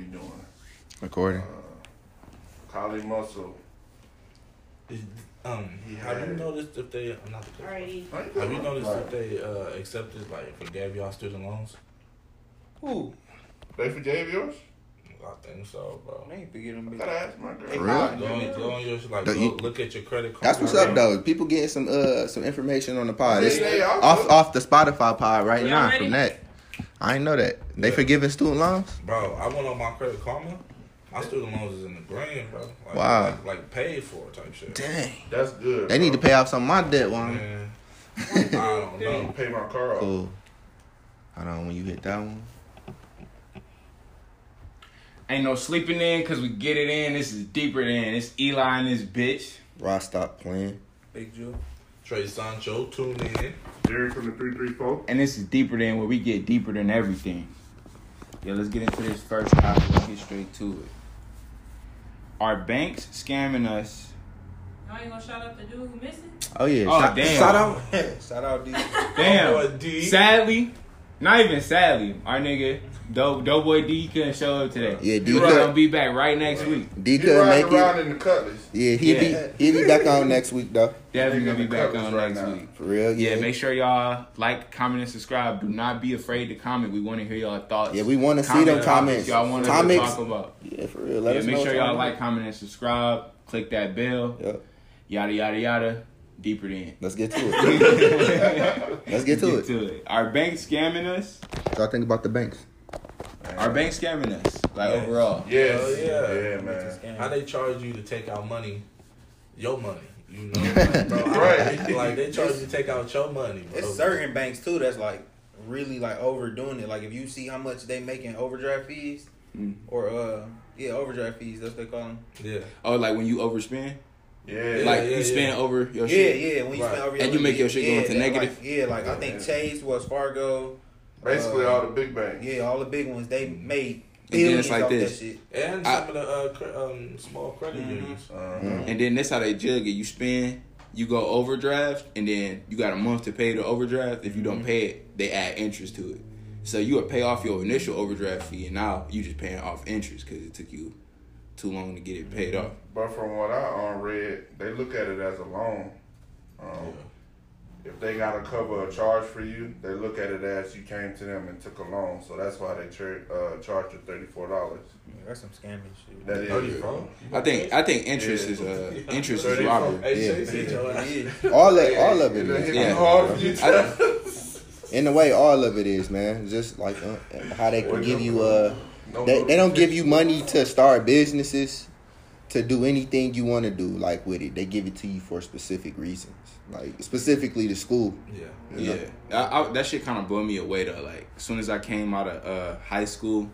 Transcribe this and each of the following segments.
we doing? Recording. Kali Muscle. Is- Um, have you noticed if they I'm not the Alrighty. have you noticed if they uh, accepted like forgave y'all student loans? Who? They forgave yours? I think so, bro. They ain't forget them. I gotta ask my girl. They real? hot, Go on, go on your like go you- look at your credit card. That's what's up though. People getting some uh some information on the pod. It's Yeah, yeah, off I'll- off the Spotify pod right Y'all now from that. I ain't know that. They Yeah. forgiving student loans? Bro, I went on my credit karma. My student loans is in the green, bro. Like, Wow. Like, like paid for type shit. Dang. That's good. They need to pay off some of my debt one. Man, I don't know. pay my car off. Cool. Hold on when you hit that one. Ain't no sleeping in because we get it in. This is deeper than. It's Eli and this bitch. Ross stop playing. Big Joe. Trey Sancho, tune in. Jerry from the 334. And this is deeper than where we get deeper than everything. Yeah, let's get into this first topic. Let's get straight to it. Are banks scamming us? Y'all ain't gonna shout out the dude who missing? Oh yeah. Oh, shout, damn. shout out. Shout out D. Damn. Oh, boy, D. Sadly, not even sadly, our nigga, Dope dope boy D couldn't show up today. Yeah, D He's could- gonna be back right next week. D He couldn't riding make around it. in the Cutlass. Yeah, he'll Yeah. be he'll be back on next week though. Definitely gonna be back on right next now. week. For real. Yeah, Yeah. make sure y'all like, comment, and subscribe. Do not be afraid to comment. We want to hear y'all thoughts. Yeah, we want to see them comments. Y'all want to Comics. talk about. Yeah, for real. Let yeah, us make know sure y'all like, comment, and subscribe. Click that bell. Yep. Yada yada yada. Deeper than. Let's get to it. Let's get to it. Are banks scamming us? So I think about the banks. Are banks scamming us? Like Yes. overall? Yes. Hell yeah. Yeah, man. How they charge you to take out money, your money, you know? bro, Right. I- Like they charge you to take out your money, bro. It's certain banks too that's like really like overdoing it. Like if you see how much they making overdraft fees Mm. or uh yeah overdraft fees that's what they call them. Yeah. Oh, like when you overspend? Yeah. like yeah, you yeah. spend over your shit? yeah. Yeah. When you Right. spend over your And you make your shit go into negative? Like, yeah, like I think Yeah. Chase, Wells Fargo, Basically, Uh, all the big banks. yeah, all the big ones they made then it's like off this. that shit. And I- some of the uh, cre- um, small credit Mhm. unions. Uh-huh. And then that's how they jug it. You spend, you go overdraft, and then you got a month to pay the overdraft. If you don't pay it, they add interest to it. So you would pay off your initial overdraft fee, and now you just paying off interest because it took you too long to get it paid off. But from what I um, read, they look at it as a loan. Um, If they got to cover a charge for you, they look at it as you came to them and took a loan. So that's why they char- uh, charge you thirty four dollars. Yeah, that's some scamming shit. That is. Thirty-four. I think I think interest Yeah. is uh interest is robbery. Hey, Yeah. Chase, hit your ass. Yeah. All of, all of it It'll is. hit Yeah. me hard for In a way, all of it is, man. Just like uh, how they can give no- you uh, no they, they don't give you money to start businesses, to do anything you want to do, like with it. They give it to you for specific reasons, like specifically the school. Yeah. you know? Yeah, I, I, that shit kind of blew me away though. Like, as soon as I came out of uh, high school,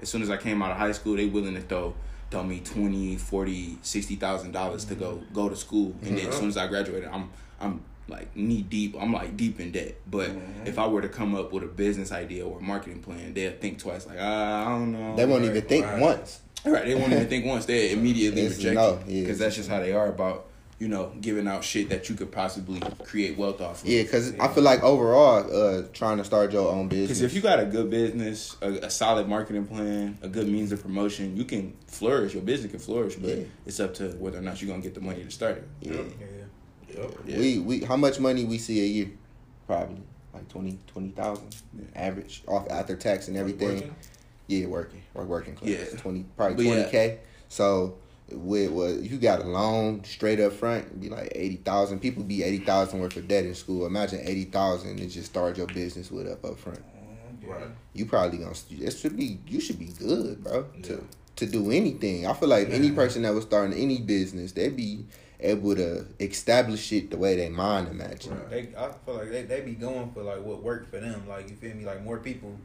as soon as I came out of high school, they willing to throw throw me 20 40 60 thousand dollars to go go to school and then as soon as i graduated i'm i'm like knee deep i'm like deep in debt but if i were to come up with a business idea or a marketing plan they'll think twice like ah, i don't know They won't even think Right. once. right they won't even think once they immediately It's reject no, it yeah, because that's just how they are about you know giving out shit that you could possibly create wealth off of Yeah, because I feel like overall, uh, trying to start your own business. Because if you got a good business, a, a solid marketing plan, a good means of promotion, you can flourish. Your business can flourish, but Yeah. it's up to whether or not you're gonna get the money to start it. yeah. Yeah. Yep. Yeah. we we how much money we see a year? Probably like 20 20,000 average off after tax and everything. Working? Yeah, working or working class. Yeah. twenty probably But twenty k. So with what you got a loan straight up front, be like eighty thousand. People be eighty thousand worth of debt in school. Imagine eighty thousand and just start your business with up up front. Right. You probably gonna it should be you should be good, bro. Yeah. To to do anything. I feel like any person that was starting any business, they'd be able to establish it the way they mind imagine. Right. They, I feel like they, they be going for like what worked for them. Like you feel me? Like more people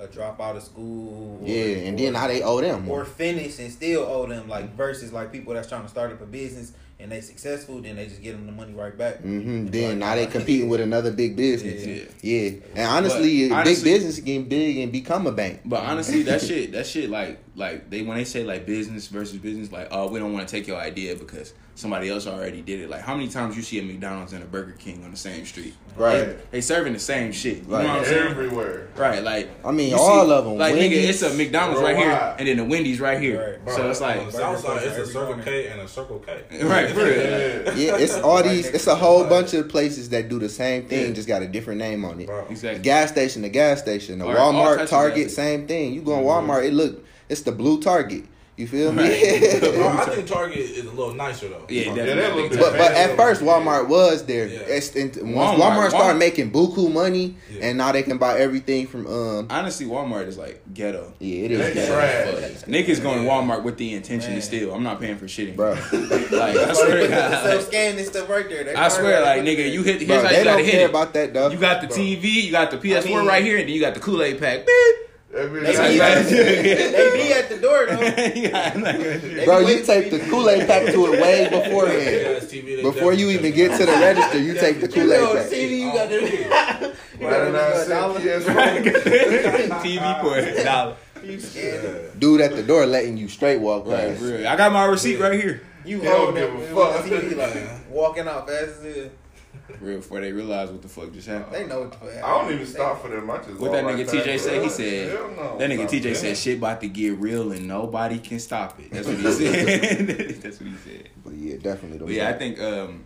uh, drop out of school. Or, Yeah, and or, then how they owe them or more. finish and still owe them. Like versus like people that's trying to start up a business and they successful, then they just get them the money right back. Mm-hmm. Then like, now they competing with another big business. Yeah. Yeah, and honestly, But a honestly- big business can big and become a bank. But honestly, that shit, that shit, like, like they when they say like business versus business, like oh we don't want to take your idea because somebody else already did it. Like how many times you see a McDonald's and a Burger King on the same street? Right. They, they serving the same shit. You Right. know what I'm saying? Everywhere. Right, like I mean, you of them. Like nigga, it's a McDonald's right here, and then the Wendy's right here. Right. So it's like the it's a Circle. K and a Circle K. right. Yeah. Yeah, it's all these. It's a whole bunch of places that do the same thing, just got a different name on it. Bro. The gas station, the gas station, the all Walmart, Target, same thing. You go in mm-hmm. Walmart, it look, it's the blue Target. You feel me? Bro, I think Target is a little nicer though. Yeah, Yeah, definitely. that little bit But but at first Walmart was there. Yeah. It's, and once Walmart- Walmart, started Walmart- making buku money, Yeah. and now they can buy everything from um. Honestly, Walmart is like ghetto. Yeah, it They is. Ghetto trash. as fuck. Niggas going to Walmart with the intention Man. to steal. I'm not paying for shit Bro, anymore. Like I swear, to God, self scanning stuff right there. They I swear, like probably- nigga, you hit. Here's bro how they you gotta don't hit care it. about that though. You got the TV, you got the PS4 I mean- right here, and then you got the Kool Aid pack. Beep. That They That's be, how at, they be at the door though. Yeah, I'm like, Bro, you waiting take the. Kool Aid pack to it way beforehand. Big-ass TV, they Before you even get to the register, you take the Kool Aid the pack. TV, you got the. Ninety nine cent PS4. TV for a dollar. You scared? Dude at the door letting you straight walk Right, past. for real. I got my receipt right here. You don't hold give that a fuck. the TV like walking out fast as it. Real before they realize what the fuck just happened. They know what the fuck. I don't even stop for them. I just What that nigga past TJ them. said? He said no. that nigga TJ said shit about to get real and nobody can stop it. That's what he said. That's what he said. But yeah, definitely. But yeah, I think um,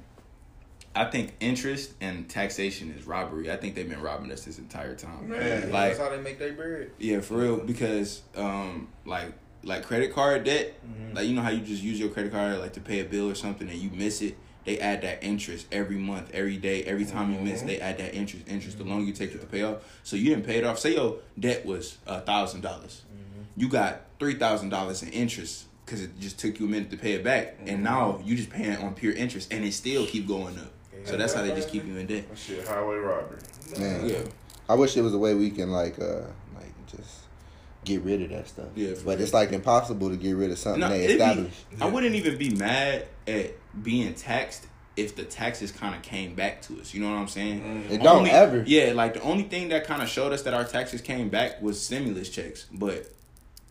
I think interest and taxation is robbery. I think they've been robbing us this entire time. Man. Like That's how they make their bread. yeah, for real. Because um, like like credit card debt, Mm-hmm. like you know how you just use your credit card like to pay a bill or something and you miss it. They add that interest every month, every day, every time you miss. Mm-hmm. They add that interest. Interest. The longer you take it to pay off. So you didn't pay it off. Say your debt was a thousand dollars. Mm-hmm. You got three thousand dollars in interest because it just took you a minute to pay it back, and mm-hmm. now you just paying on pure interest, and it still keep going up. So that's how they just keep you in debt. Shit, highway robbery. Man, Yeah. I wish there was a way we can like uh like just get rid of that stuff. Yeah, but real. it's like impossible to get rid of something No, they it'd be- established. I wouldn't even be mad at being taxed if the taxes kind of came back to us. You know what I'm saying? Mm. It don't Only- ever. Yeah, like the only thing that kind of showed us that our taxes came back was stimulus checks, but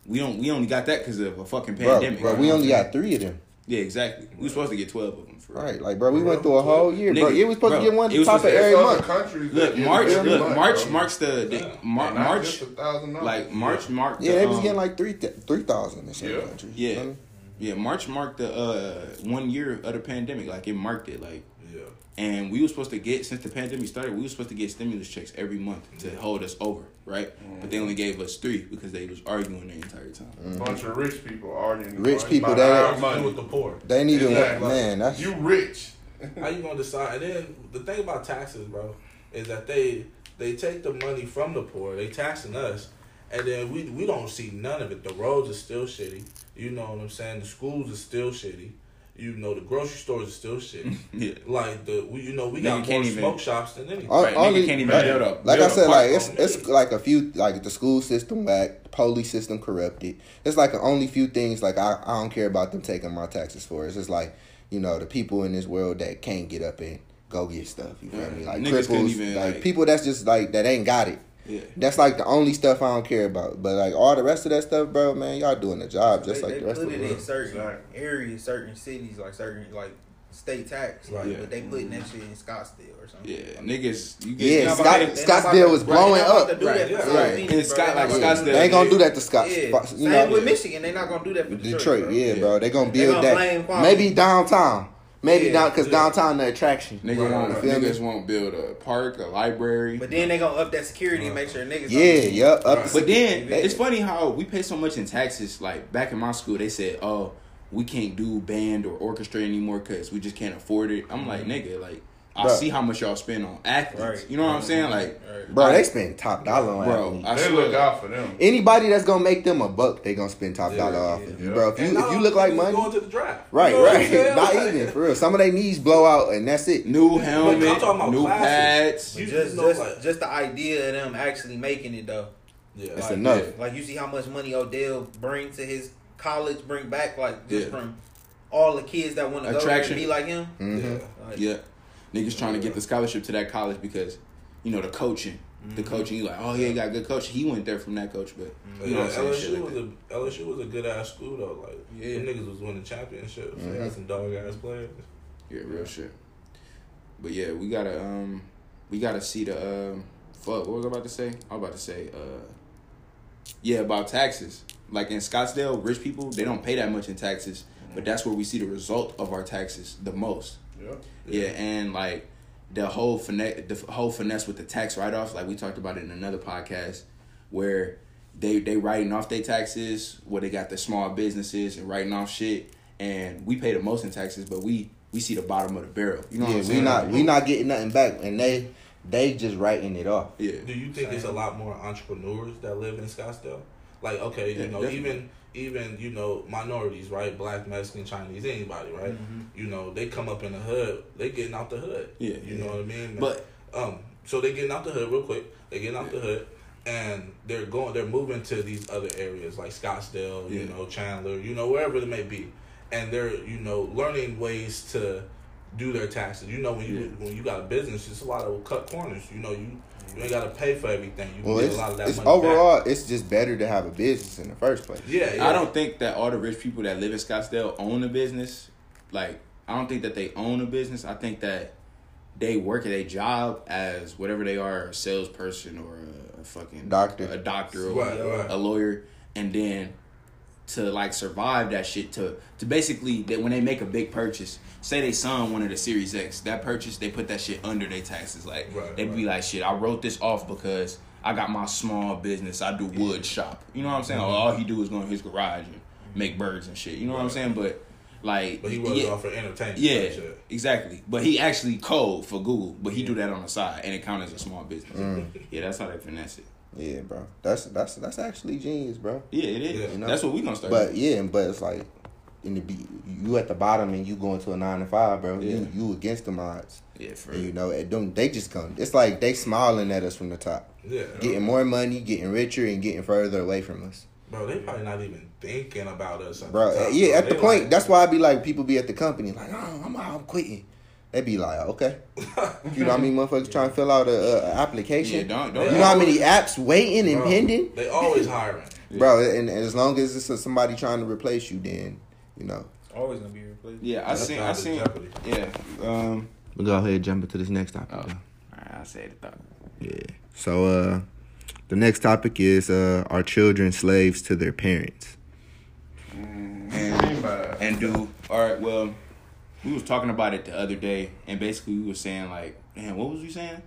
we don't. We only got that because of a fucking pandemic. bro, you we only got three of them. Saying? Yeah, exactly. We were supposed to get twelve of them. For. Right, like bro, we went through a whole year, bro. Nigga, Yeah, we supposed bro, to get one at it the top of to- every There's month. other countries Look, March. Look, month, March bro. marks the, the Mar- Not March. just a thousand dollars. Like March marked. Yeah, the, they was um, getting like three three thousand in some Yeah. countries. Yeah. You know what I mean? Yeah, March marked the uh, one year of the pandemic. Like it marked it. Like Yeah. And we were supposed to get since the pandemic started, we were supposed to get stimulus checks every month to hold us over, right? But they only gave us three because they was arguing the entire time. Mm-hmm. bunch of rich people arguing. Rich people, our they- What money. with the poor? They ain't even Exactly. man. That's You rich. How you gonna decide? And then the thing about taxes, bro, is that they they take the money from the poor, they taxing us, and then we we don't see none of it. The roads are still shitty. You know what I'm saying? The schools are still shitty. You know the grocery stores are still shit. Yeah. like the we you know we Nigga got more can't even- smoke shops than anything. All- Right, nigga can't even like, build up- like I said, like it's it's it. like a few like the school system whack, the police system corrupted. It's like only few things like I, I don't care about them taking my taxes for. It's just like you know the people in this world that can't get up and go get stuff. You feel me? Like Niggas cripples, even, like, like- people that's just like that ain't got it. Yeah. That's like the only stuff I don't care about. But like all the rest of that stuff, bro, man, y'all doing the job just they, like they the rest put of the world. Put it in certain Exactly. areas, certain cities, like certain like state tax, like, Yeah. but they putting that shit in Scottsdale or something. Yeah, niggas, you get Yeah, you They're know, not Scott, about to- they're not Scottsdale about was blowing right, they're not up. about Right, that for yeah. South Right. In. Scott- They're like Scottsdale. They ain't gonna do that to Scott. Yeah, Scott- you same know, with Michigan. They're not gonna do that for Detroit. Detroit, bro. yeah, bro. They gonna They build gonna that. Maybe downtown. Maybe Yeah, down because yeah. downtown the attraction. nigga Right, won't, right. Niggas won't build a park, a library. But then they gonna up that security and make sure niggas. Yeah, don't- yup. Up Right. the But then Yeah. it's funny how we pay so much in taxes. Like back in my school, they said, "Oh, we can't do band or orchestra anymore because we just can't afford it." I'm like, mm-hmm. nigga, like I Bruh. see how much y'all spend on athletes. Right. You know what I'm saying? Like, Right. Bro, they spend top dollar on bro, athletes. I They swear. look out for them. Anybody that's gonna make them a buck, they gonna spend top Yeah, dollar off yeah. of you, bro. If you if you look like niggas money, going to the draft. right, You know right, saying? not Like- even for real. Some of their knees blow out, and that's it. New I'm helmet, talking about new classes. pads. You Just, just, like- just the idea of them actually making it though. Yeah, It's like, enough. Like you see how much money Odell bring to his college, bring back like just Yeah. from all the kids that want to go there and be like him. hmm yeah. Like, Yeah, niggas trying to get the scholarship to that college because you know the coaching. the coaching. You like, oh yeah, he got good coach. He went there from that coach, but But you know yeah, what I'm saying? Shit LSU like was that. a LSU was a good ass school though. Like Yeah. them niggas was winning championships. They Mhm. had some dog ass players. Yeah, real shit. But yeah, we gotta um, we gotta see the um, fuck. What was I about to say? I was about to say uh, yeah, about taxes. Like in Scottsdale, rich people they don't pay that much in taxes, but that's where we see the result of our taxes the most. Yeah. Yeah, and like the whole finesse, the whole finesse with the tax write offs, like we talked about it in another podcast, where they they writing off their taxes, where they got the small businesses and writing off shit, and we pay the most in taxes, but we we see the bottom of the barrel. You know what I'm we saying? not we not getting nothing back, and they they just writing it off. Yeah, Do you think it's a lot more entrepreneurs that live in Scottsdale? Like, okay, you Yeah, know, definitely. even even you know minorities, right? Black, Mexican, Chinese, anybody, right? You know, they come up in the hood, they getting out the hood. Yeah, you yeah. know what I mean. But- um, so they getting out the hood real quick. They getting out the hood, and they're going, they're moving to these other areas like Scottsdale, you know, Chandler, you know, wherever it may be, and they're you know learning ways to do their taxes. You know, when you Yeah. when you got a business, it's a lot of cut corners. You know, you you ain't got to pay for everything. You Well, get it's, a lot of that it's money overall, Back. it's just better to have a business in the first place. Yeah, yeah. I don't think that all the rich people that live in Scottsdale own a business. Like, I don't think that they own a business. I think that they work at a job as whatever they are, a salesperson or a, a fucking Doctor. a doctor or Right, right. a lawyer, and then to like survive that shit to to basically that when they make a big purchase, say they sign one of the Series X, that purchase they put that shit under their taxes. Like Right, they'd be like, shit, I wrote this off because I got my small business. I do wood shop. You know what I'm saying? Mm-hmm. All he do is go in his garage and make birds and shit. You know what I'm saying? But like, But he was yeah, off for entertainment. yeah, exactly. But he actually code for Google, but he do that on the side, and it counts as a small business. Mm. Yeah, that's how they finesse it. Yeah, bro. That's that's that's actually genius, bro. Yeah, it is. Yeah. You know? That's what we gonna start. But doing. yeah, but it's like in the be you at the bottom and you going to a nine to five, bro. Yeah. You you against the odds. yeah, for And you know, it don't they just come. It's like they smiling at us from the top, Yeah, getting more money, getting richer, and getting further away from us, bro. They probably not even thinking about us, at bro. The eh, top, yeah, bro. at the They point, like- that's why I be like, people be at the company like, oh, I'm I'm quitting. They be like, okay, you know how many motherfuckers trying to fill out a, a application? Yeah, don't you don't. you know how many apps waiting and Bro, pending, They always hiring. bro. And, and as long as it's somebody trying to replace you, then you know. Always gonna be replaced. Yeah, I That's seen. I the seen. Jeopardy. Yeah. Um. We'll go ahead and jump into this next topic. Oh. All right, I said it. Thought. Yeah. So uh the next topic is uh are children slaves to their parents? Ain't And and do all right. Well, we was talking about it the other day, and basically we were saying like, man, what was we saying?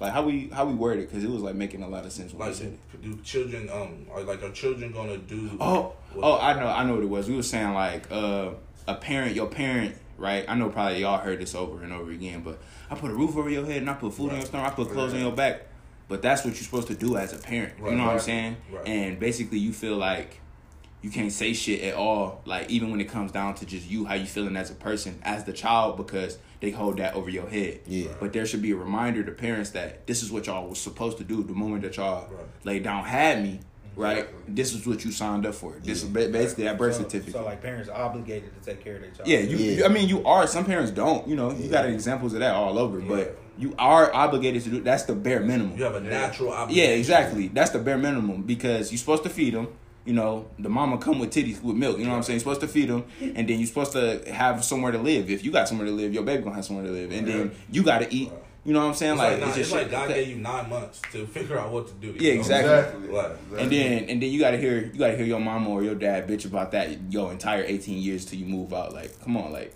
Like how we how we worded because it was like making a lot of sense Like, said it. do children um are like are children gonna do? Oh, what- oh, I know, I know what it was. We were saying like, uh, a parent, your parent, right? I know probably y'all heard this over and over again, but I put a roof over your head and I put food on your stomach, I put clothes on your back. But that's what you're supposed to do as a parent. Right, you know what I'm saying? right. And basically, you feel like you can't say shit at all. Like even when it comes down to just you, how you feeling as a person, as the child, because they hold that over your head. Yeah. But there should be a reminder to parents that this is what y'all was supposed to do the moment that y'all Right. laid down had me. Right, Exactly. this is what you signed up for. This is basically that birth so, certificate. So like parents are obligated to take care of their child. yeah, you. Yeah. I mean, you are. Some parents don't. You know, you got examples of that all over. But you are obligated to do. That's the bare minimum. You have a natural obligation. Yeah, exactly. That's the bare minimum because you're supposed to feed them. You know, the mama come with titties with milk. You know what I'm saying? You're supposed to feed them, and then you're supposed to have somewhere to live. If you got somewhere to live, your baby gonna have somewhere to live, and then you got to eat. You know what I'm saying? It's like, like, nine, it's it's just like God gave you nine months to figure out what to do. Yeah, exactly. Exactly. Right. Exactly. And then and then you gotta hear you gotta hear your mama or your dad bitch about that your entire eighteen years till you move out. Like, come on, like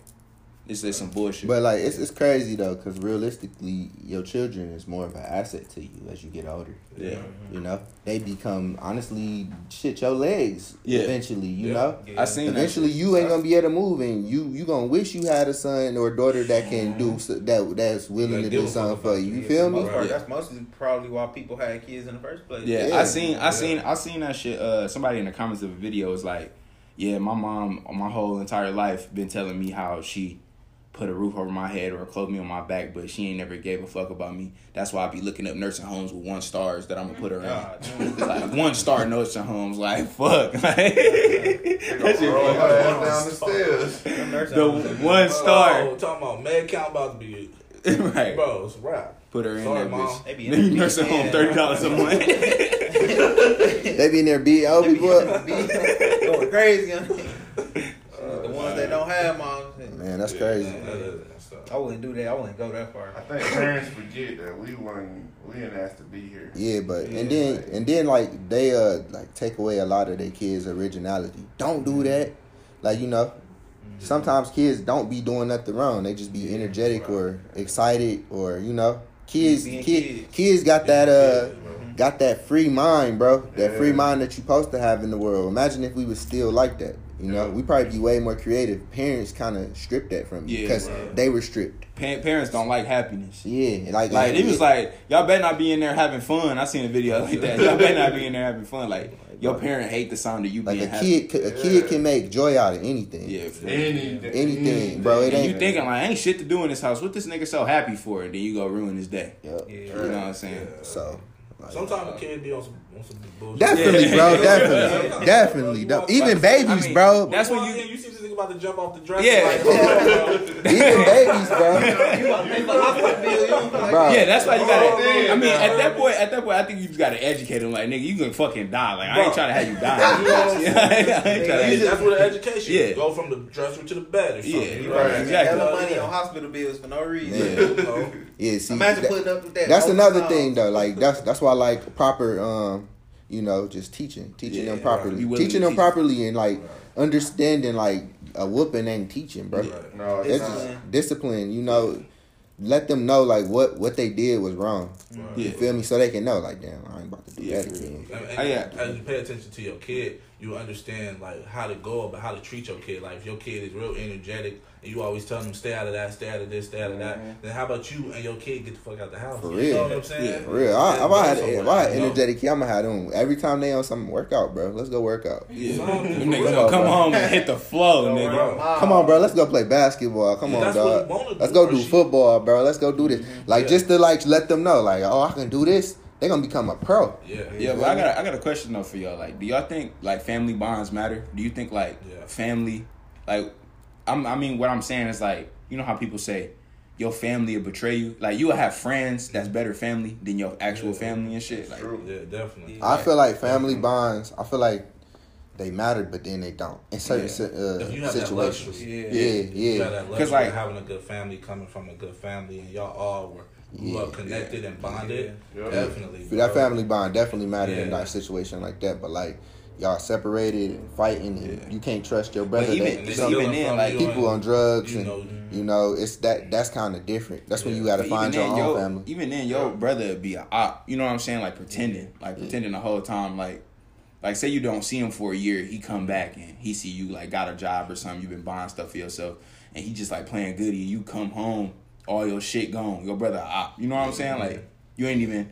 this is some bullshit. But like it's it's crazy though, because realistically, your children is more of an asset to you as you get older. yeah. You know, they become honestly shit your legs Yeah. eventually. You Yeah. know, Yeah. I seen eventually shit. you ain't gonna be able to move, and you you gonna wish you had a son or daughter that can do that that's willing Like, to do something for you. you. You Yeah, feel me? part, Yeah. That's mostly probably why people had kids in the first place. Yeah, Yeah. I seen, I Yeah. seen, I seen that shit. Uh, somebody in the comments of a video was like, "Yeah, my mom, my whole entire life, been telling me how she put a roof over my head or clothed me on my back, but she ain't never gave a fuck about me. That's why I be looking up nursing homes with one stars that I'm gonna put her God, in, like one star nursing homes. Like fuck, like that shit roll her ass down the stairs. The one star, Oh, talking about med count about to be right? bro. It's rap. Put her in Sorry, that Mom. bitch. They be in nurse at home thirty dollars a month. They be in there beat They be people up. going crazy. on the ones that don't have moms. Man, that's crazy. Yeah, that is- that's, uh, I wouldn't do that. I wouldn't go that far. I think parents forget that we weren't we didn't ask to be here. Yeah, but and then like- and then like they uh like take away a lot of their kids' originality. Don't do that. Like you know, sometimes kids don't be doing nothing wrong. They just be energetic or excited or you know, kids kid, kids. kids got that uh bro. got that free mind, bro. That free mind that you supposed to have in the world. Imagine if we was still like that. You know, we probably be way more creative. Parents kind of stripped that from you Yeah, because right. they were stripped. Pa- Parents don't like happiness. Yeah, like Like it was like y'all better not be in there having fun. I seen a video like that. Y'all better not be in there having fun. Like your parent hate the sound of you like being a happy. kid. A kid can make joy out of anything. Yeah, for Anything, Anything, bro, it And ain't- you thinking like ain't shit to do in this house. What this nigga so happy for? And then you go ruin his day. Yep. Yeah. You know what I'm saying? So. Like, Sometimes a kid be on some, on some bullshit. Definitely, Yeah. bro. Definitely, definitely. Yeah. Even I babies, mean, bro. That's when you- you see this nigga about to jump off the dresser. Yeah. Like, hold. Even babies, bro. You want to pay for hospital bill? You don't feel like Bro. Yeah, that's why you gotta. Oh, I mean, man. at that point, at that point, I think you just gotta educate them. Like, nigga, you can fucking die. Like, I ain't trying to have you die. You know what Yeah, I ain't trying to have you That's where the education. Yeah. Go from the dresser to the bed or something. Yeah, you right. Exactly. hella money on hospital bills for no reason. Yeah. You know? Yeah, see, Imagine that- putting up with that. that's another time. thing though. Like that's that's why I like proper, um, you know, just teaching, teaching Yeah, them properly, be willing teaching them teach. properly, and like understanding like a whooping ain't teaching, bro. Right. No, it's It's just discipline. You know, let them know like what what they did was wrong. Yeah. You feel me? So they can know like, damn, I ain't about to do Yeah, that for again. And, and Oh, yeah. as you pay attention to your kid, you understand like how to go about how to treat your kid. Like if your kid is real energetic and you always tell them stay out of that, stay out of this, stay out of that, mm-hmm. then how about you and your kid get the fuck out the house? For you real. know what I'm saying? Yeah, For real, I, if I had Go if I had somewhere, you know? energetic kid, I'm gonna have them every time they on some workout, bro. Let's go work out. Yeah. For Them real. niggas gonna come home and hit the flow, Don't nigga. worry. Come on, bro. Let's go play basketball. Come Yeah, on, that's dog. we Let's do, go do She- football, bro. Let's go do this. Mm-hmm. Like Yeah. just to like let them know, like, oh, I can do this. They gonna become a pro. Yeah. Yeah, but I got a, I got a question though for y'all. Like, do y'all think like family bonds matter? Do you think like Yeah. family, like, I'm, I mean, what I'm saying is like, you know how people say your family will betray you. Like, you will have friends that's better family than your actual Yeah. family and shit. Like, True. Yeah, definitely. I feel like family bonds. I feel like they matter, but then they don't in certain Yeah. uh, If you have that situations. luxury. Yeah. Yeah, You yeah. got that 'Cause, luxury like- having a good family coming from a good family, and y'all all were grew Yeah. up connected and bonded. Yeah. Definitely, For that family bond definitely mattered in that situation like that. But like y'all separated and fighting, and Yeah. you can't trust your brother. even- that, And they some even then, like, people on drugs you and know, you know it's that that's kind of different. That's when you got to But find your even own then, your, family. Even then, your brother would be a op. You know what I'm saying? Like pretending, like pretending the whole time. Like, like say you don't see him for a year, he come mm-hmm. back and he see you like got a job or something. You've been buying stuff for yourself, and he just like playing goody. You come home, all your shit gone. Your brother op. You know what I'm saying? Like you ain't even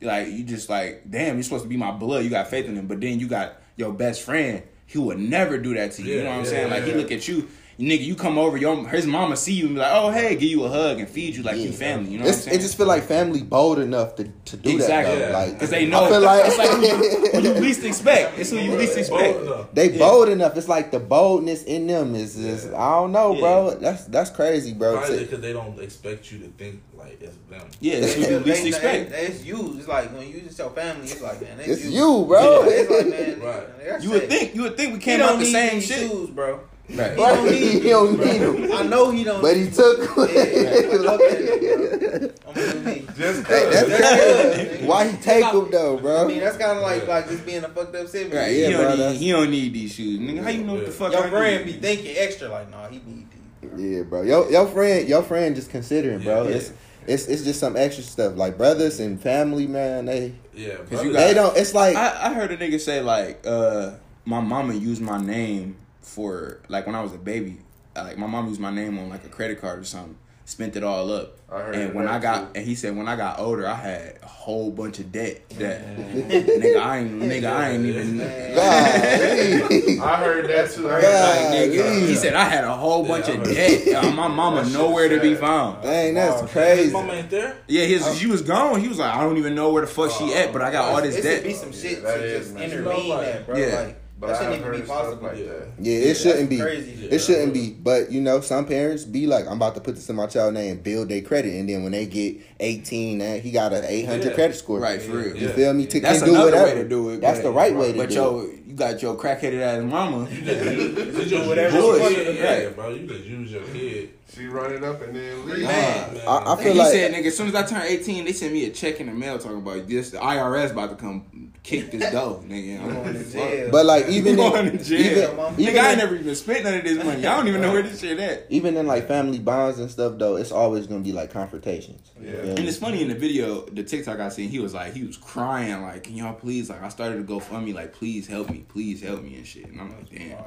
like you just like damn. You're supposed to be my blood. You got faith in him, but then you got your best friend. He would never do that to you. you know what I'm yeah, saying? Like he look at you. Nigga, you come over, your his mama see you and be like, "Oh, hey," give you a hug and feed you like you family. You know It's, what I'm saying? it just feel like family bold enough to, to do exactly that though. Like because they know I feel like it's like who you, who you least expect. It's who you least expect. Bold they Yeah. bold enough. It's like the boldness in them is just I don't know, bro. That's that's crazy, bro. Probably because they don't expect you to think like it's them. Yeah, that's who you least they- expect. they- It's you. It's like when you just tell family, it's like man, that's It's you, bro. Yeah, it's like man, Right. You would think you would think we came don't out the same these shit. shoes, bro. Right. He don't need. he don't need them, I know he don't. but he took. Yeah, I'm gonna do me. Just Hey, that's crazy. Why he take them though, bro. I mean, that's kind of like Yeah. like just being a fucked up sibling. Right. Yeah, he, bro, don't need, he don't need these shoes. Nigga, how you know what the fuck Your I friend be thinking extra, like, nah, he need these. Yeah, bro. Your your friend, your friend just considering, bro. Yeah. It's it's it's just some extra stuff like brothers and family, man. They Yeah, Cause you got- they don't. It's like I, I heard a nigga say like, uh, my mama used my name for like when I was a baby. Like my mom used my name on like a credit card or something. Spent it all up. I heard and when I got too. and he said when I got older I had a whole bunch of debt that nigga I ain't nigga I ain't even God, I heard that too. I heard God. that. nigga, he said I had a whole bunch I of debt. Uh, my mama nowhere to be found. dang, that's His crazy. mama ain't there. Yeah, his she was gone. He was like, I don't even know where the fuck she at, but I got all this It should be debt. some Yeah, shit that to just nice. intervene You know, like- that, bro. Yeah. Like, But That shouldn't have even be possible. like Yeah. that. Yeah, it Yeah, shouldn't be. crazy. Yeah. It shouldn't be. But you know, some parents be like, I'm about to put this in my child name, build their credit, and then when they get 18, eh, he got an 800 Yeah. credit score. Right, for real. You Yeah. feel me? To That's can do another whatever. way to do it. That's the right way to But do yo, it. you got your crackheaded ass mama. You just, you just use whatever your you want kid, to yeah, bro. You just use your kid. She run it up and then leave. Man. I, I He feel like said, nigga, as soon as I turn 18, they sent me a check in the mail talking about this. The IRS about to come kick this dough, nigga. I'm Going to jail. But like even going in, to jail. even, Mama. even nigga, I ain't never even spent none of this money. I don't even know where this shit at. even in like family bonds and stuff though, it's always gonna be like confrontations. You Yeah. And it's funny in the video, the TikTok I seen, he was like, he was crying, like, can y'all please, like, I started to go fund me, like, please help me, please help me and shit. And I'm like, damn.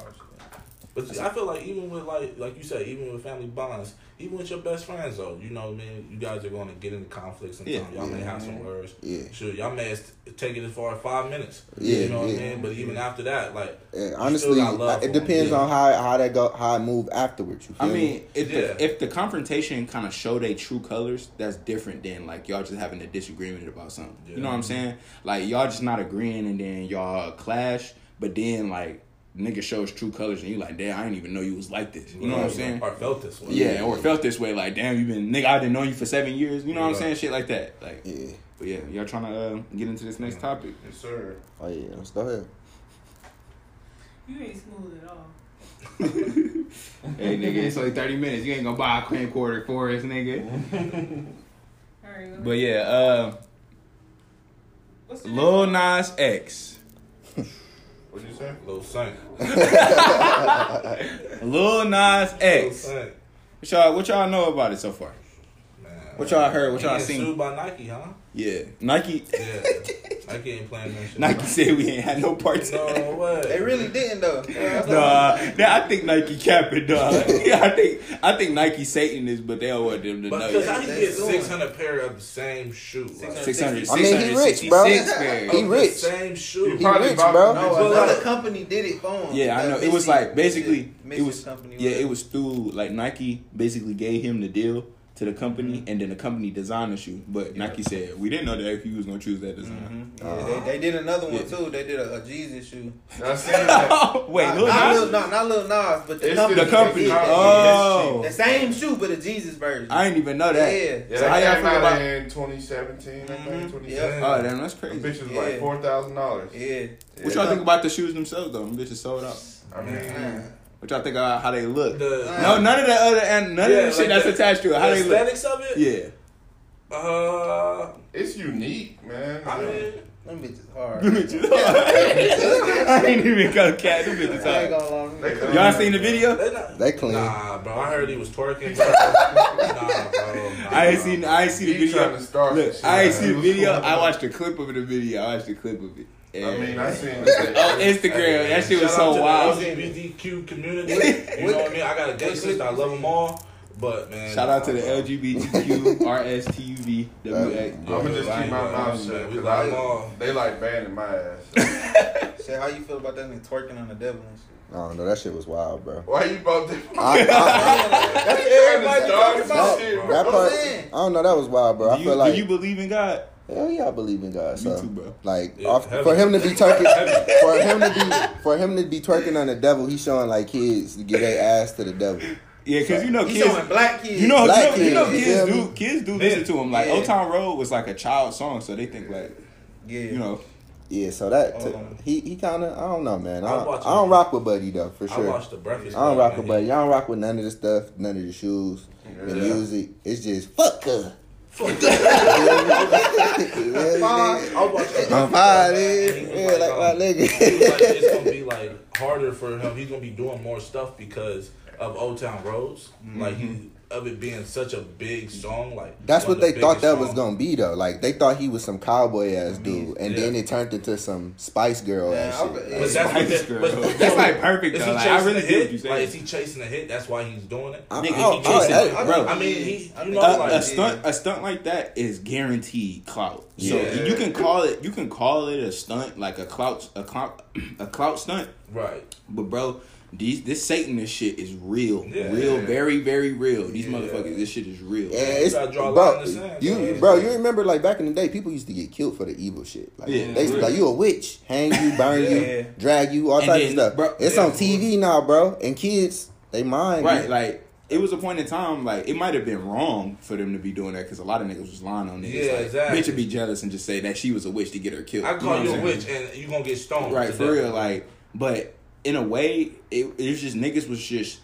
But I feel like even with like like you said, even with family bonds, even with your best friends though, you know, I man, you guys are going to get into conflicts and Yeah. y'all may have some words. Yeah. Sure, y'all may take it as far as five minutes. Yeah, you know what. I mean. But even after that, like And you honestly, still got love it depends yeah. on how how that go how it move afterwards. You feel I me? mean, if Yeah. the if the confrontation kind of show they true colors, that's different than like y'all just having a disagreement about something. You know what I'm saying? Like y'all just not agreeing and then y'all clash, but then like nigga shows true colors and you like, damn, I didn't even know you was like this. You know what I'm saying? Or felt this way. Yeah, or felt this way, like damn, you been nigga, I didn't know you for seven years. You know what I'm saying? Shit like that. Like, yeah. but yeah, y'all trying to uh, get into this next topic? Yes, sir. Oh yeah, let's go ahead. You ain't smooth at all. hey nigga, it's only thirty minutes. You ain't gonna buy a camcorder for us, nigga. All right, go But yeah, uh, What's the Lil next Nas X. What'd you say? Little Saint. Lil Nas Little X. Saint. What y'all, what y'all know about it so far? Man. What y'all heard? What y'all seen? Sued by Nike, huh? Yeah, Nike. Yeah. Nike ain't playing that shit. Nike said we ain't had no parts. in. No way. They really didn't though. Nah, nah, I think Nike capping, dog. yeah, I think I think Nike Satanist, but they don't want them to But know. because how that. you get six hundred pair of the same shoe? 600, I mean, he rich, bro. He rich. The same shoe. He probably rich, bro. them No, bitches. another company did it for him. Yeah, I know. It was like basically it was company. yeah, it was through like Nike basically gave him the deal to the company, and then the company designed the shoe. But Nike said we didn't know that he was gonna choose that design. Mhm. Yeah, they, they did another one Yeah. too. They did a, a Jesus shoe. I seen that. Wait, not, Lil not Nas? Lil, no, not Lil Nas, but the It's company. the company. did. Oh. the same shoe, but a Jesus version. I didn't even know that. Yeah. Yeah, So how y'all that feel came out about? in 2017, I think, Mhm. 2017. Yeah. Oh damn, that's crazy. The bitches Yeah. like four thousand dollars. yeah. What y'all think about the shoes themselves though? Them bitches sold out. I mean, What y'all think about how they look? The, no, none of the other and none Yeah, of the shit like that's the- attached to it. How the they look? aesthetics of it. Yeah. Uh, it's unique, man. I mean, Them bitches hard. Them bitches hard. I ain't even gonna cat. Them bitches I hard. gonna lie. They could- Y'all seen the video? they not. They clean. Nah, bro. I heard he was twerking. Nah, bro. Nah, I ain't seen. I ain't see the He video. trying to start Look, shit, I ain't man. see the video. I watched a clip of the video. I watched a clip of it. I mean, I seen on. Oh, Instagram. that shit was Shout out so to wild. The LGBTQ community. you know what I mean? I got a gay sister. I love them all. But man, Shout out to the. LGBTQ RSTUV WX. I'm gonna just keep my mouth shut because love them all. I they like banning my ass. Say, how you feel about that nigga twerking on the devil and shit? I don't know. That shit was wild, bro. Why you bought that? I, I, That's everybody talking That about. shit, bro. that I'm part, I don't know. That was wild, bro. I feel like do you believe in God? Hell yeah, I believe in God. Me So too, bro. like Yeah, off, for him to be twerking, for him to be for him to be twerking on the devil, he's showing like kids to get their ass to the devil. Yeah, because you know He kids. black kids. You know, Black you know, you know kids, kids do feel me? kids do listen to him. Like Yeah. Old Town Road was like a child song, so they think like Yeah. you know. Yeah, so that Hold on. he he kind of I don't know, man. I, I'm don't- I don't it. rock with Buddy though, for I sure. watched the Breakfast. I don't rock with Buddy. I don't rock with none of the stuff, none of the shoes, the music. It's just fuck her. I was watching the I'm fine, Club, nigga. and he was Yeah, like my um, nigga. like, it's gonna be like harder for him. He's gonna be doing more stuff because of Old Town Roads. Like he of it being such a big song. Like That's what they the thought biggest that was gonna be though. Like they thought he was some cowboy ass mm-hmm. dude, and then it turned into some Spice Girl Man, ass I- shit. yeah. But that's what Spice they- Girl. but- That's like perfect Is though. he Like, chasing I really a hit? you Like, is he chasing a hit? That's why he's doing it. I- Nigga, I- he I- chasing- I- bro. I mean, he, you know, a, like a stunt a stunt like that is guaranteed clout. So Yeah. you can call it you can call it a stunt like a clout a clout a clout stunt, Right. But bro, these this Satanist shit is real, Yeah. real, Yeah. very, very real. These Yeah. motherfuckers, this shit is real. Yeah, it's, gotta draw bro, the sand, you, man. bro, you remember like back in the day, people used to get killed for the evil shit. Like Yeah. they used like, you a witch, hang you, burn Yeah. you, drag you, all And types then, of stuff. bro, it's yeah. on TV now, bro, and kids, they mind. Right, get- like it was a point in time, like it might have been wrong for them to be doing that because a lot of niggas was lying on niggas. Yeah, like, exactly. Bitch would be jealous and just say that she was a witch to get her killed. I call you I'm a saying? witch and you gonna get stoned. right for death. real. Like, but in a way, it, it was just niggas was just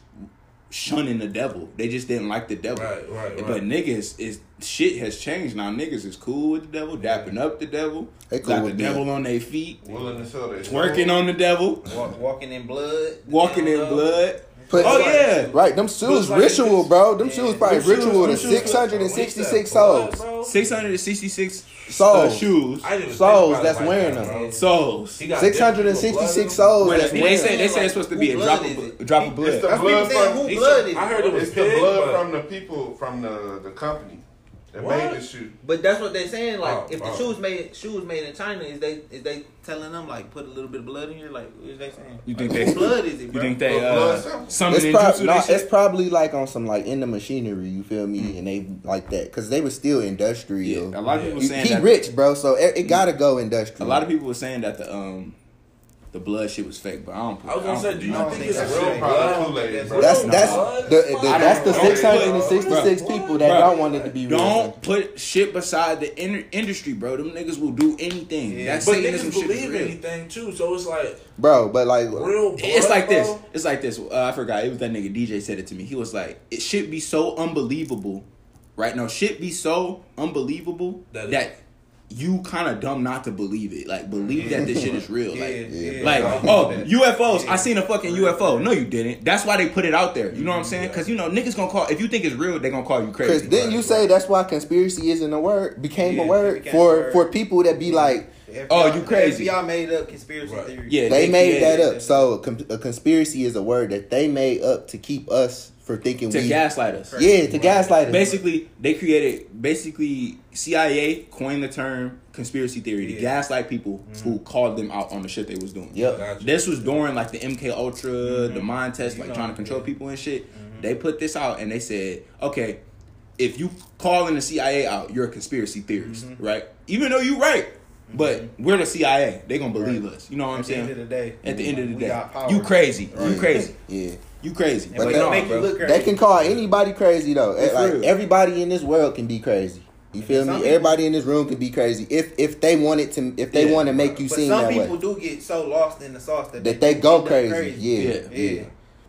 shunning the devil. They just didn't like the devil. Right, right, right. But niggas is shit has changed now. Niggas is cool with the devil, dapping up the devil, They cool got the with devil on their feet, Willing to sell their twerking on the devil, Walk, walking in blood. walking in blood. Put- oh yeah, Right, them shoes like ritual, this. bro. Them Yeah. shoes probably Them ritual to them shoes- six hundred and When he said sixty-six blood, souls. six hundred and sixty-six Souls. uh, shoes. I didn't even Souls that's wearing that, them. Souls. He got Six hundred and different people sixty-six blood in souls. Well, that's they wearing say they say it's supposed to be a drop of drop of It's blood. the That's what blood people saying. from- Who He blood is I heard it was It's the blood from the people from the the company that What? made the shoe. But that's what they're saying. Like, Oh, if the oh. shoes made shoes made in China, is they is they telling them like put a little bit of blood in here? Like, what is they saying? You think Like, they- whose blood is it? You think they Blood uh, sample. summoned It's, prob- jutsu? no, it's probably like on some like in the machinery. You feel me? And they like that because they were still industrial. Yeah, a lot of people You- saying he that rich, bro. So it, it gotta go industrial. A lot of people were saying that the um the blood shit was fake, but I don't. I was gonna I say, don't- you think think it's real blood? Kool-Aid, bro. That's that's the, the that's the six hundred and sixty-six people that Bruh. don't want it to be real. Don't put shit beside the in- industry, bro. Them niggas will do anything. Yeah. That But Satanism niggas shit believe anything too, so it's like bro. But like, real. Blood, It's like this. It's like this. Uh, I forgot. It was that nigga DJ said it to me. He was like, "It should be so unbelievable, right? No, shit be so unbelievable That that, it- you kind of dumb not to believe it. Like, believe that this shit is real. Yeah, like, yeah. Oh, like, I oh. UFOs. Yeah. I seen a fucking UFO. No, you didn't. That's why they put it out there. You know what I'm mm-hmm. saying? Because, you know, niggas gonna call, if you think it's real, they gonna call you Chris, crazy. didn't you say that's why conspiracy isn't a word? Became Yeah, a word became a for word. for people that be like The Oh, you crazy. Y'all made up conspiracy Right. theory. Yeah, they, they made that created up. So a, con- a conspiracy is a word that they made up to keep us for thinking To we gaslight us. yeah to gaslight us. Basically, they created, basically, CIA coined the term conspiracy theory to gaslight people mm-hmm. who called them out on the shit they was doing. Yep. Gotcha. This was during like the MK Ultra, mm-hmm. the mind test, You like know, trying to control yeah. people and shit. Mm-hmm. They put this out and they said, okay, if you calling the CIA out, you're a conspiracy theorist, right? Even though you're right, but we're the CIA. They gonna believe Right. us. You know what I'm saying? At the end saying? of the day. At the end of the day, you crazy. You crazy. Yeah. You crazy. And But they- gonna make you look crazy. They can call anybody crazy though. It's like real. everybody in this world can be crazy. You feel me? people- Everybody in this room can be crazy if if they wanted to if they Yeah. want to make you But seem some that people way. do get so lost in the sauce that, That they go end up crazy. Yeah, Yeah. yeah.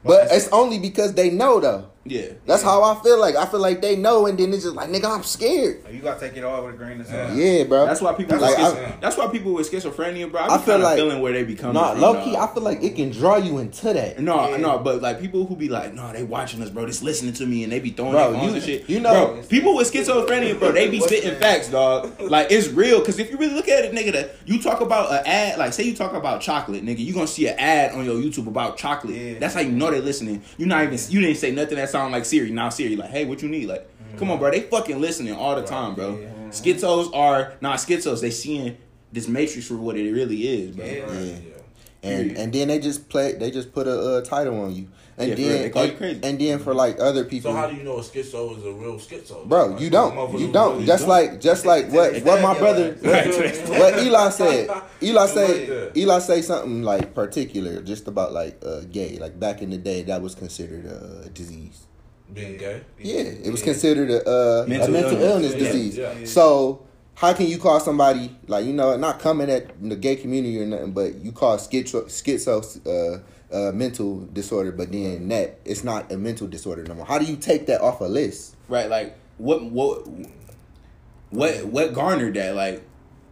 But it's only because they know though. Yeah. That's how I feel like. I feel like they know, and then it's just like, nigga, I'm scared. Oh, you gotta take it all with a grain of salt. Yeah, bro. That's why people. Like, with I- that's why people with schizophrenia, bro. I, I feel like- feeling where they be coming Nah, from. low dog. key, I feel like it can draw you into that. No, Yeah. no, but like people who be like, no, they watching us, bro. Just listening to me and they be throwing Bro, their phones you- and shit. you know- bro, people with schizophrenia, bro, they be spitting that? facts, dog. Like it's real. Cause if you really look at it, nigga, that you talk about an ad, like say you talk about chocolate, nigga, you gonna see an ad on your YouTube about chocolate. Yeah. That's how you know they listening. You not even you didn't say nothing that sound like Siri. Now Siri, like, hey, what you need? Like, come on, bro. They fucking listening all the time, bro. yeah. Schizos are not schizos. They seeing this matrix for what it really is, bro. Yeah. Yeah. And and then they just play. They just put a uh, title on you. And Yeah, then They call you and, crazy. and then for like other people, So how do you know a schizo is a real schizo? bro, Like, you don't. You don't. really Just don't. like just like what what my brother Right. what Eli said. Eli said Eli say something like particular just about like uh, gay. Like back in the day, that was considered a disease. being gay. Yeah, it was considered a, uh, Mental a mental illness. illness, Yeah, disease. yeah. So how can you call somebody like you know not coming at the gay community or nothing, but you call schizo schizo uh, uh, mental disorder, but then that it's not a mental disorder no more. How do you take that off a list? Right, like what what what what garnered that? Like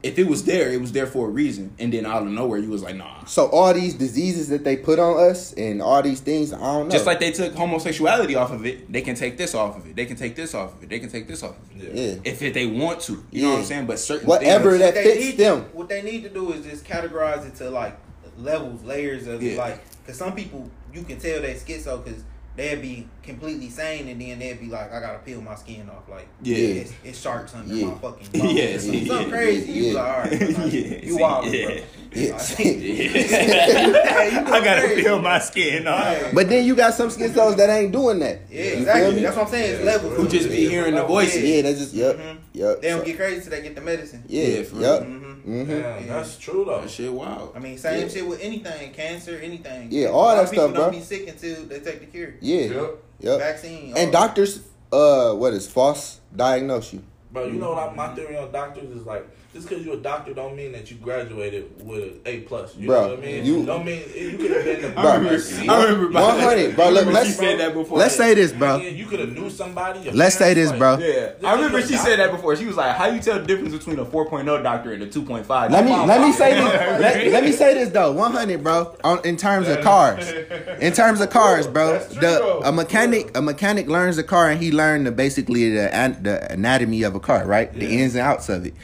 if it was there, it was there for a reason. And then out of nowhere you was like, nah. So all these diseases that they put on us and all these things, I don't know. Just like they took homosexuality off of it, they can take this off of it. They can take this off of it. They can take this off of it. Yeah. yeah, If it, they want to. You know what I'm saying? But certain Whatever things, that they fits need them. To, what they need to do is just categorize it to like levels, layers of Yeah. like, because some people you can tell they schizo because they'd be completely sane, and then they'd be like, I gotta peel my skin off. Like, Yeah. it's, it's sharks under Yeah. my fucking bones. Yeah, something, yeah, something yeah, crazy. You yeah. be like, all right, like, Yeah, you see, wild, yeah. bro. Yeah. Hey, I gotta crazy. peel my skin off. Right. but then you got some schizoids that ain't doing that. Yeah, exactly. That's what I'm saying. It's levels. Who just be hearing the voices. Yeah, they just yep, Mhm. yep. They don't get crazy till they get the medicine. yeah, Yeah, for yep. real. Hmm Mm-hmm. Damn, that's true though. That shit wild. I mean, same Yeah. shit with anything, cancer, anything. Yeah, all that of people stuff, don't bro. be sick until they take the cure. Yeah, Yep. yep. Vaccine. And doctors, uh, what is false diagnose you? Bro, you know what I, my theory on doctors is like just because you're a doctor don't mean that you graduated with an A plus. You Bro, know what I mean? you- don't mean you could have been the Bro, I remember, I remember 100, bro, I look, let's- she said that before. Let's say this, bro. You could have knew somebody. Let's say this, bro. Yeah, I remember she said that before. She was like, "How you tell the difference between a 4.0 doctor and a 2.5?" Let me let me say this. let, let me say this though. One hundred, bro. On in terms of cars, in terms of cars, bro. That's true, The a mechanic a mechanic learns a car and he learned the, basically the an- the anatomy of a car, right? The ins and outs of it,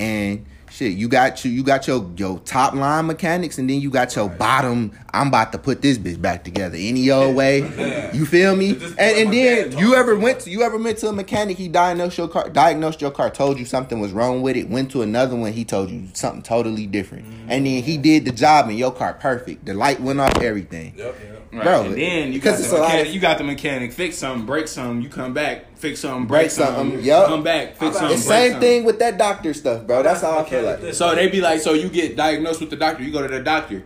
and. Shit, you got you, you got your your top line mechanics, and then you got your bottom. I'm about to put this bitch back together any old way. You feel me? And, and then you ever went to you ever went to a mechanic? He diagnosed your car, diagnosed your car, told you something was wrong with it. Went to another one, he told you something totally different, and then he did the job, and your car perfect. The light went off, everything. Yep. Right. Bro, and then you because got, it's the a lot mechanic, of- you got the mechanic fix something, break something, you come back, fix something, Break break, something, something, yup. come back, fix I got- something. The break same something. thing with that doctor stuff, bro. That's how I feel like. So they be like, so you get diagnosed with the doctor, you go to the doctor.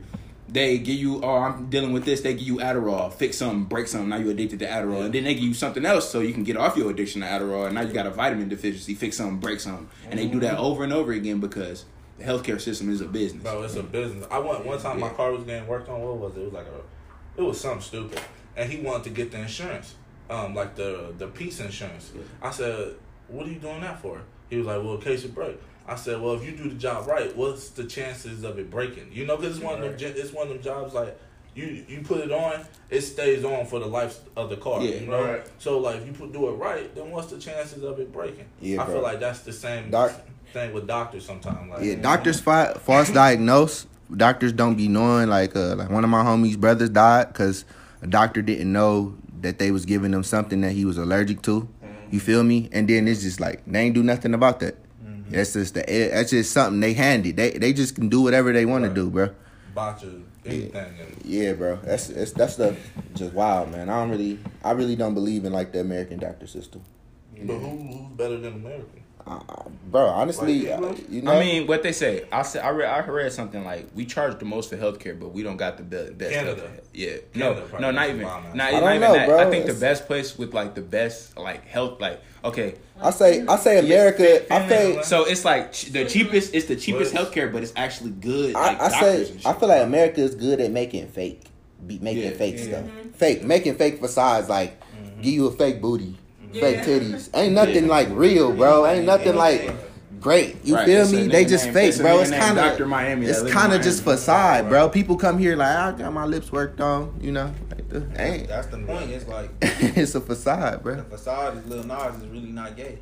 They give you, oh, I'm dealing with this. They give you Adderall, fix something, break something. Now you addicted to Adderall, and then they give you something else so you can get off your addiction to Adderall. And now you got a vitamin deficiency, fix something, break something, and they do that over and over again because the healthcare system is a business. Bro, it's a business. I went one time. My car was getting worked on. What was it? It was like a, it was something stupid. And he wanted to get the insurance, um, like the the peace insurance. I said, "What are you doing that for?" He was like, "Well, in case it break." I said, "Well, if you do the job right, what's the chances of it breaking?" You know, because it's one of them. It's one of them jobs like. You, you put it on, it stays on for the life of the car. Yeah. you know. Right. So like, if you put do it right, then what's the chances of it breaking? Yeah, I bro. feel like that's the same Doc- thing with doctors sometimes. Like, Yeah, doctors fi- false diagnose. Doctors don't be knowing. Like, uh, like one of my homies' brothers died because a doctor didn't know that they was giving him something that he was allergic to. Mm-hmm. You feel me? And then it's just like they ain't do nothing about that. Mm-hmm. That's just the. Eh, that's just something they handed. They they just can do whatever they want to do, bro. botcha anything. And Yeah, bro. That's that's that stuff just wild, man. I don't really, I really don't believe in like the American doctor system, But who, who's better than American? Uh, bro. Honestly, Like, uh, you know, I mean, what they say. I said I read, I read something like we charge the most for healthcare, but we don't got the be- best. Canada. healthcare. Yeah. Canada no, no, not even. bomb Not, ass. not I don't even know, that. bro. I think the best place with like the best like health, like okay. I say, I say America. I say, So it's like the cheapest. It's the cheapest What? healthcare, but it's actually good. Like, I, I say, I feel like America is good at making fake, be making Yeah. fake Yeah. stuff, fake, making fake facades, like give you a fake booty, fake titties. Ain't nothing like real, bro. Ain't nothing like great. You Right, feel it's me? They just named- fake, it's bro. It's kind of, Dr. Miami it's kind of just facade, bro. People come here like I got my lips worked on, you know. Like the, ain't. That's the point. It's like it's a facade, bro. the bro. facade is Lil Nas is really not gay.